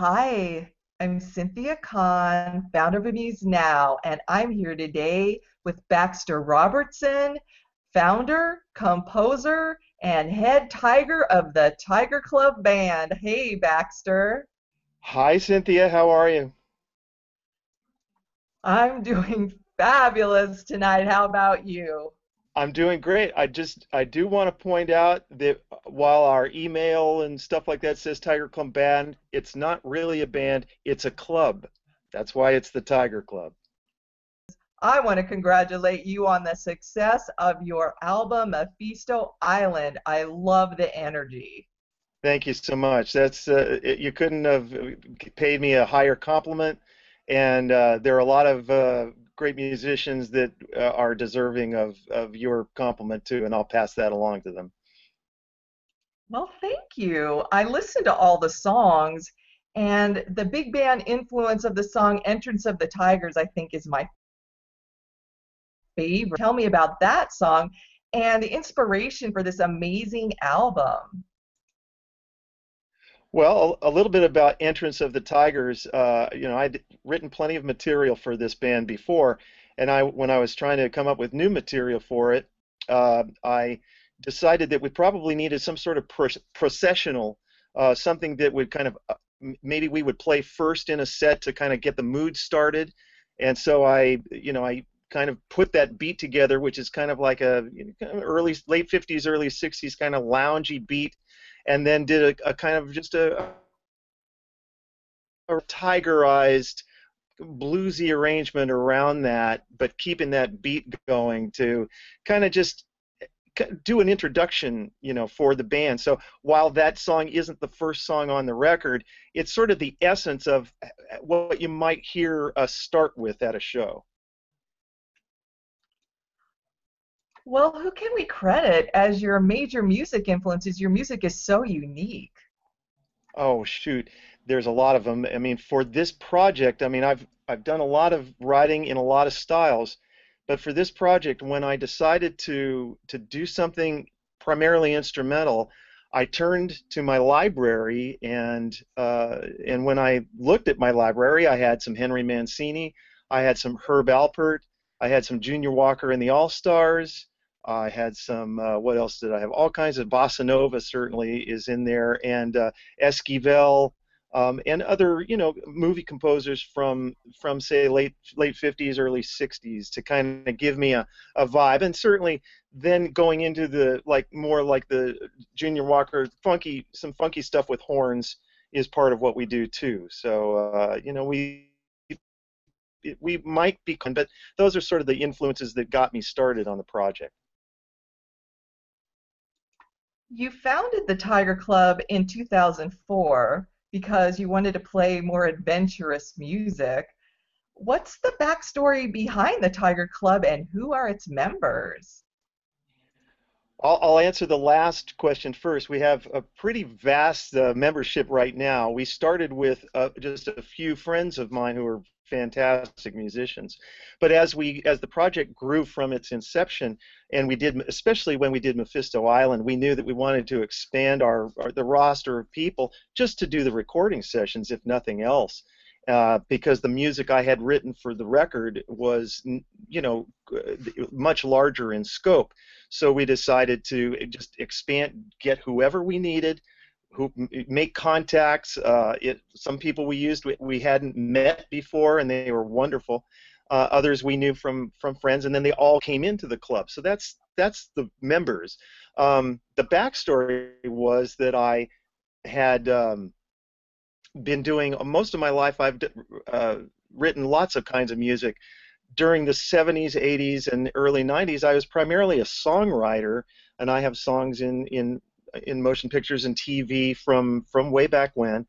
Hi, I'm Cynthia Kahn, founder of Amuse Now, and I'm here today with Baxter Robertson, founder, composer, and head tiger of the Tiger Club Band. Hey, Baxter. Hi, Cynthia. How are you? I'm doing fabulous tonight. How about you? I'm doing great. I just I do want to point out that while our email and stuff like that says Tiger Club Band, it's not really a band, it's a club. That's why it's the Tiger Club. I want to congratulate you on the success of your album Mephisto Island. I love the energy. Thank you so much. That's uh, it, you couldn't have paid me a higher compliment and uh, there are a lot of uh, great musicians that uh, are deserving of, of your compliment too, and I'll pass that along to them. Well, thank you. I listened to all the songs, and the big band influence of the song Entrance of the Tigers, I think, is my favorite. Tell me about that song and the inspiration for this amazing album. Well, a little bit about Entrance of the Tigers. Uh, you know, I'd written plenty of material for this band before, and I, when I was trying to come up with new material for it, uh, I decided that we probably needed some sort of processional, uh, something that would kind of uh, maybe we would play first in a set to kind of get the mood started, and so I, you know, I kind of put that beat together, which is kind of like a you know, kind of early, late 50s, early 60s kind of loungy beat and then did a, a kind of just a, a tigerized bluesy arrangement around that, but keeping that beat going to kind of just do an introduction, you know, for the band. So while that song isn't the first song on the record, it's sort of the essence of uh, what you might hear us start with at a show. Well, who can we credit as your major music influences? Your music is so unique. Oh shoot, there's a lot of them. I mean, for this project, I mean, I've I've done a lot of writing in a lot of styles, but for this project, when I decided to to do something primarily instrumental, I turned to my library, and uh, and when I looked at my library, I had some Henry Mancini, I had some Herb Alpert, I had some Junior Walker and the All Stars, I had some, uh, what else did I have? All kinds of bossa nova certainly is in there, and uh, Esquivel, um, and other, you know, movie composers from from say late late 50s, early 60s to kind of give me a, a vibe, and certainly then going into the like more like the Junior Walker funky, some funky stuff with horns is part of what we do too. So uh, you know we we might be, but those are sort of the influences that got me started on the project. You founded the Tiger Club in 2004 because you wanted to play more adventurous music. What's the backstory behind the Tiger Club and who are its members? I'll, I'll answer the last question first. We have a pretty vast uh, membership right now. We started with uh, just a few friends of mine who are fantastic musicians. But as we as the project grew from its inception, and we did especially when we did Mephisto Island, we knew that we wanted to expand our, our the roster of people just to do the recording sessions, if nothing else. Uh, because the music I had written for the record was, you know, much larger in scope. So we decided to just expand, get whoever we needed, who make contacts. Uh, it, some people we used we, we, hadn't met before, and they were wonderful. Uh, others we knew from from friends, and then they all came into the club. So that's that's the members. Um, the backstory was that I had um, been doing most of my life. I've uh, written lots of kinds of music. During the 70s, 80s, and early 90s, I was primarily a songwriter, and I have songs in in in motion pictures and TV from from way back when,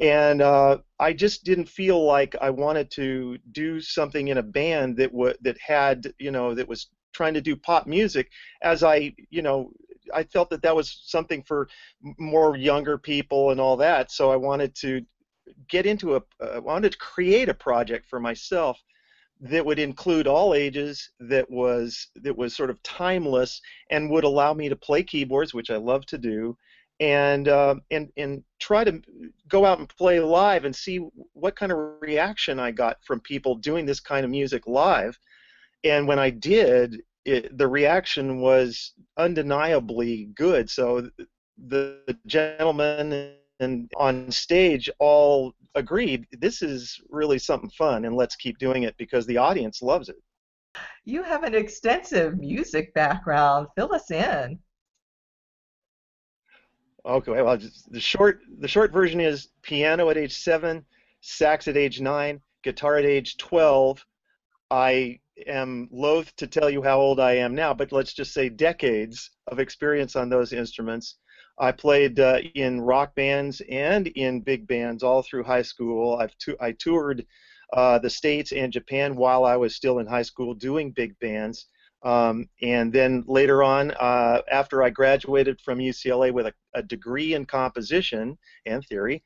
and uh, I just didn't feel like I wanted to do something in a band that would that had you know that was trying to do pop music as I you know I felt that that was something for more younger people and all that. So I wanted to get into a uh, wanted to create a project for myself that would include all ages that was that was sort of timeless and would allow me to play keyboards which I love to do and uh, and and try to go out and play live and see what kind of reaction I got from people doing this kind of music live. And when I did, it, the reaction was undeniably good. So the, the gentlemen and on stage all agreed this is really something fun and let's keep doing it because the audience loves it. You have an extensive music background. Fill us in. Okay, well, the short the short version is piano at age seven, sax at age nine, guitar at age twelve. I am loath to tell you how old I am now, but let's just say decades of experience on those instruments. I played uh, in rock bands and in big bands all through high school. I've I toured uh, the states and Japan while I was still in high school doing big bands. Um, and then later on, uh, after I graduated from UCLA with a, a, degree in composition and theory,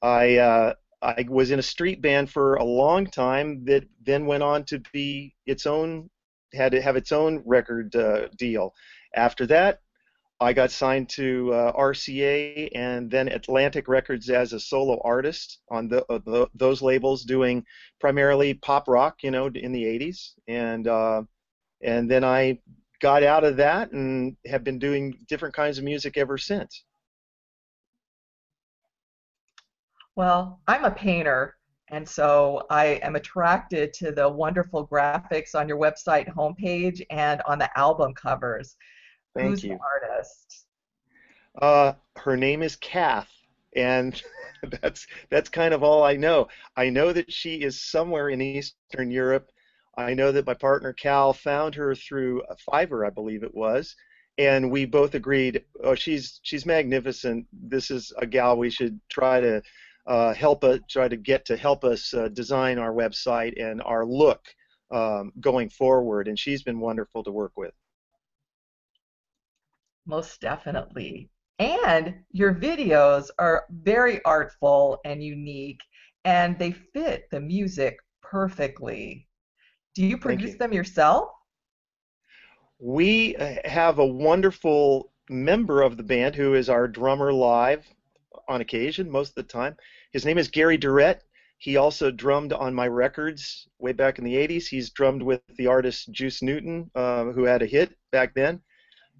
I uh, I was in a street band for a long time that then went on to be its own had to have its own record uh, deal. After that, I got signed to uh, RCA and then Atlantic Records as a solo artist on the, uh, the, those labels, doing primarily pop rock, you know, in the 80s, and uh, and then I got out of that and have been doing different kinds of music ever since. Well, I'm a painter, and so I am attracted to the wonderful graphics on your website homepage and on the album covers. Thank Who's you. the artist? Uh, her name is Kath, and that's that's kind of all I know. I know that she is somewhere in Eastern Europe. I know that my partner Cal found her through Fiverr, I believe it was, and we both agreed, oh, she's she's magnificent. This is a gal we should try to uh, help us try to get to help us uh, design our website and our look um, going forward. And she's been wonderful to work with. Most definitely. And your videos are very artful and unique, and they fit the music perfectly. Do you produce you. them yourself? We uh, have a wonderful member of the band who is our drummer live on occasion, most of the time. His name is Gary Durrett. He also drummed on my records way back in the 80s. He's drummed with the artist Juice Newton, uh, who had a hit back then.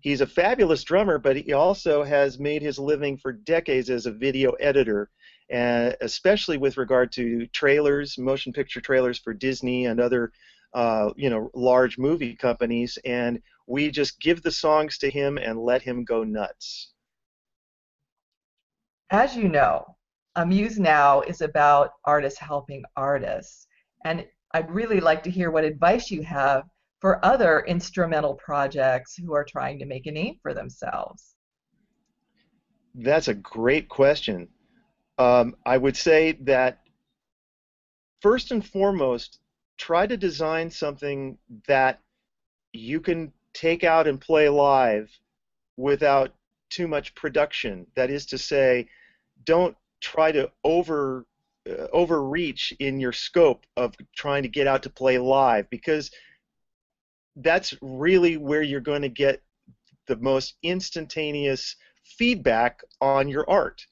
He's a fabulous drummer, but he also has made his living for decades as a video editor, and especially with regard to trailers, motion picture trailers for Disney and other, uh, you know, large movie companies. And we just give the songs to him and let him go nuts. As you know, Amuse Now is about artists helping artists. And I'd really like to hear what advice you have for other instrumental projects who are trying to make a name for themselves. That's a great question. Um, I would say that first and foremost, try to design something that you can take out and play live without too much production. That is to say, don't try to over uh, overreach in your scope of trying to get out to play live because that's really where you're going to get the most instantaneous feedback on your art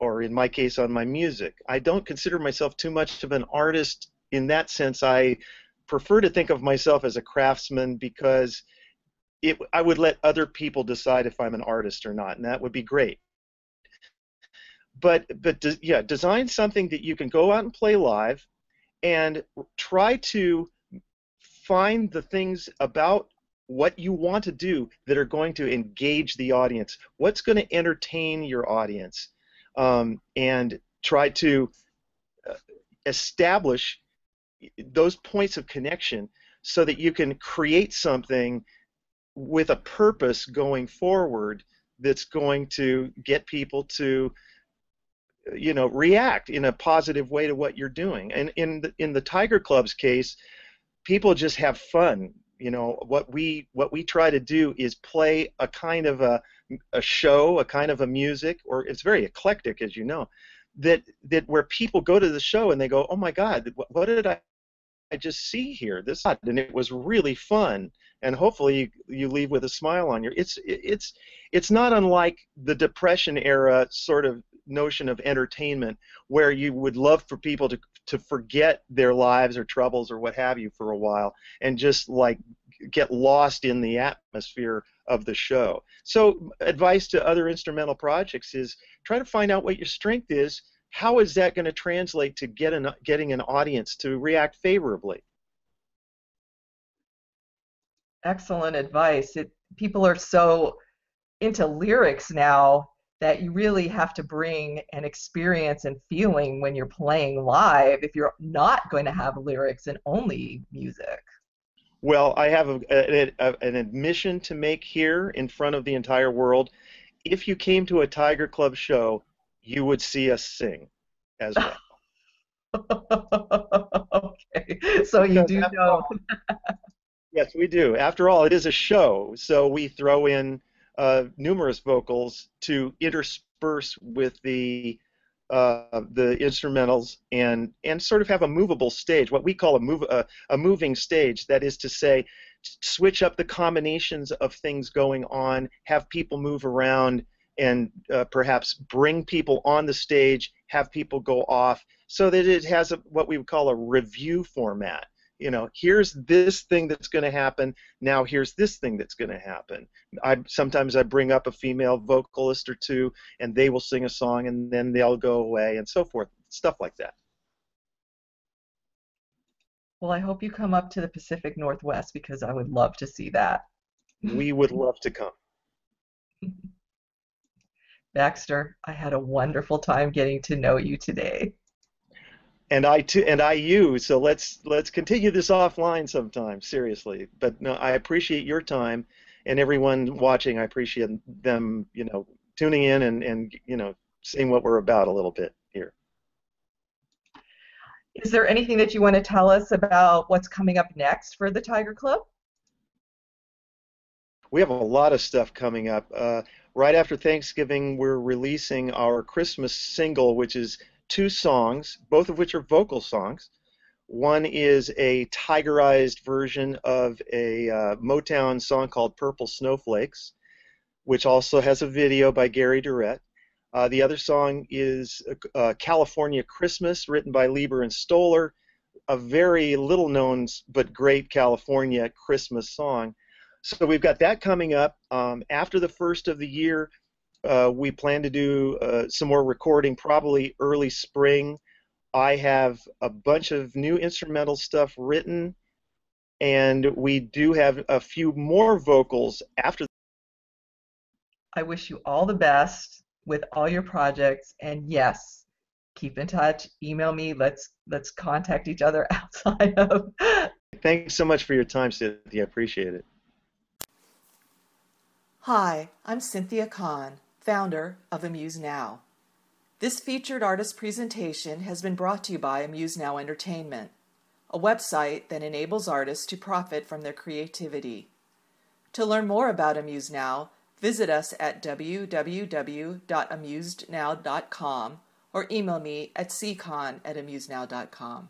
or in my case on my music. I don't consider myself too much of an artist in that sense. I prefer to think of myself as a craftsman because it, I would let other people decide if I'm an artist or not, and that would be great. But but de- yeah, design something that you can go out and play live, and try to find the things about what you want to do that are going to engage the audience. What's going to entertain your audience, um, and try to uh, establish those points of connection so that you can create something with a purpose going forward that's going to get people to you know react in a positive way to what you're doing and in the, in the tiger club's case people just have fun you know what we what we try to do is play a kind of a, a show a kind of a music or it's very eclectic as you know that that where people go to the show and they go oh my god what, what did i I just see here? This and it was really fun, and hopefully you, you leave with a smile on your. It's it's it's not unlike the Depression era sort of notion of entertainment, where you would love for people to to forget their lives or troubles or what have you for a while and just like get lost in the atmosphere of the show. So advice to other instrumental projects is try to find out what your strength is. How is that going to translate to get an, getting an audience to react favorably? Excellent advice. It, people are so into lyrics now that you really have to bring an experience and feeling when you're playing live if you're not going to have lyrics and only music. Well, I have a, a, a, an admission to make here in front of the entire world. If you came to a Tiger Club show, you would see us sing as well. okay, so you do know. yes, we do. After all, it is a show, so we throw in uh, numerous vocals to intersperse with the uh, the instrumentals and and sort of have a movable stage, what we call a move a, a moving stage. That is to say, switch up the combinations of things going on, have people move around, and uh, perhaps bring people on the stage, have people go off, so that it has a, what we would call a revue format you know here's this thing that's going to happen now here's this thing that's going to happen. I sometimes i bring up a female vocalist or two and they will sing a song and then they'll go away and so forth stuff like that. Well i hope you come up to the pacific northwest because i would love to see that. We would love to come. Baxter i had a wonderful time getting to know you today and I too, and I you. So let's let's continue this offline sometime. Seriously, but no, I appreciate your time, and everyone watching. I appreciate them, you know, tuning in and and you know seeing what we're about a little bit here. Is there anything that you want to tell us about what's coming up next for the Tiger Club? We have a lot of stuff coming up. Uh, right after Thanksgiving, we're releasing our Christmas single, which is two songs, both of which are vocal songs. One is a tigerized version of a uh, Motown song called Purple Snowflakes, which also has a video by Gary Durrett. Uh, the other song is uh, California Christmas, written by Leiber and Stoller, a very little known but great California Christmas song. So we've got that coming up. Um, after the first of the year, uh, we plan to do uh, some more recording probably early spring. I have a bunch of new instrumental stuff written, and we do have a few more vocals after. I wish you all the best with all your projects, and yes, keep in touch. Email me. Let's let's contact each other outside of. Thanks so much for your time, Cynthia. I appreciate it. Hi, I'm Cynthia Kahn founder of Amuse Now. This featured artist presentation has been brought to you by Amuse Now Entertainment, a website that enables artists to profit from their creativity. To learn more about Amuse Now, visit us at www.amusenow.com or email me at ccon at amusenow.com.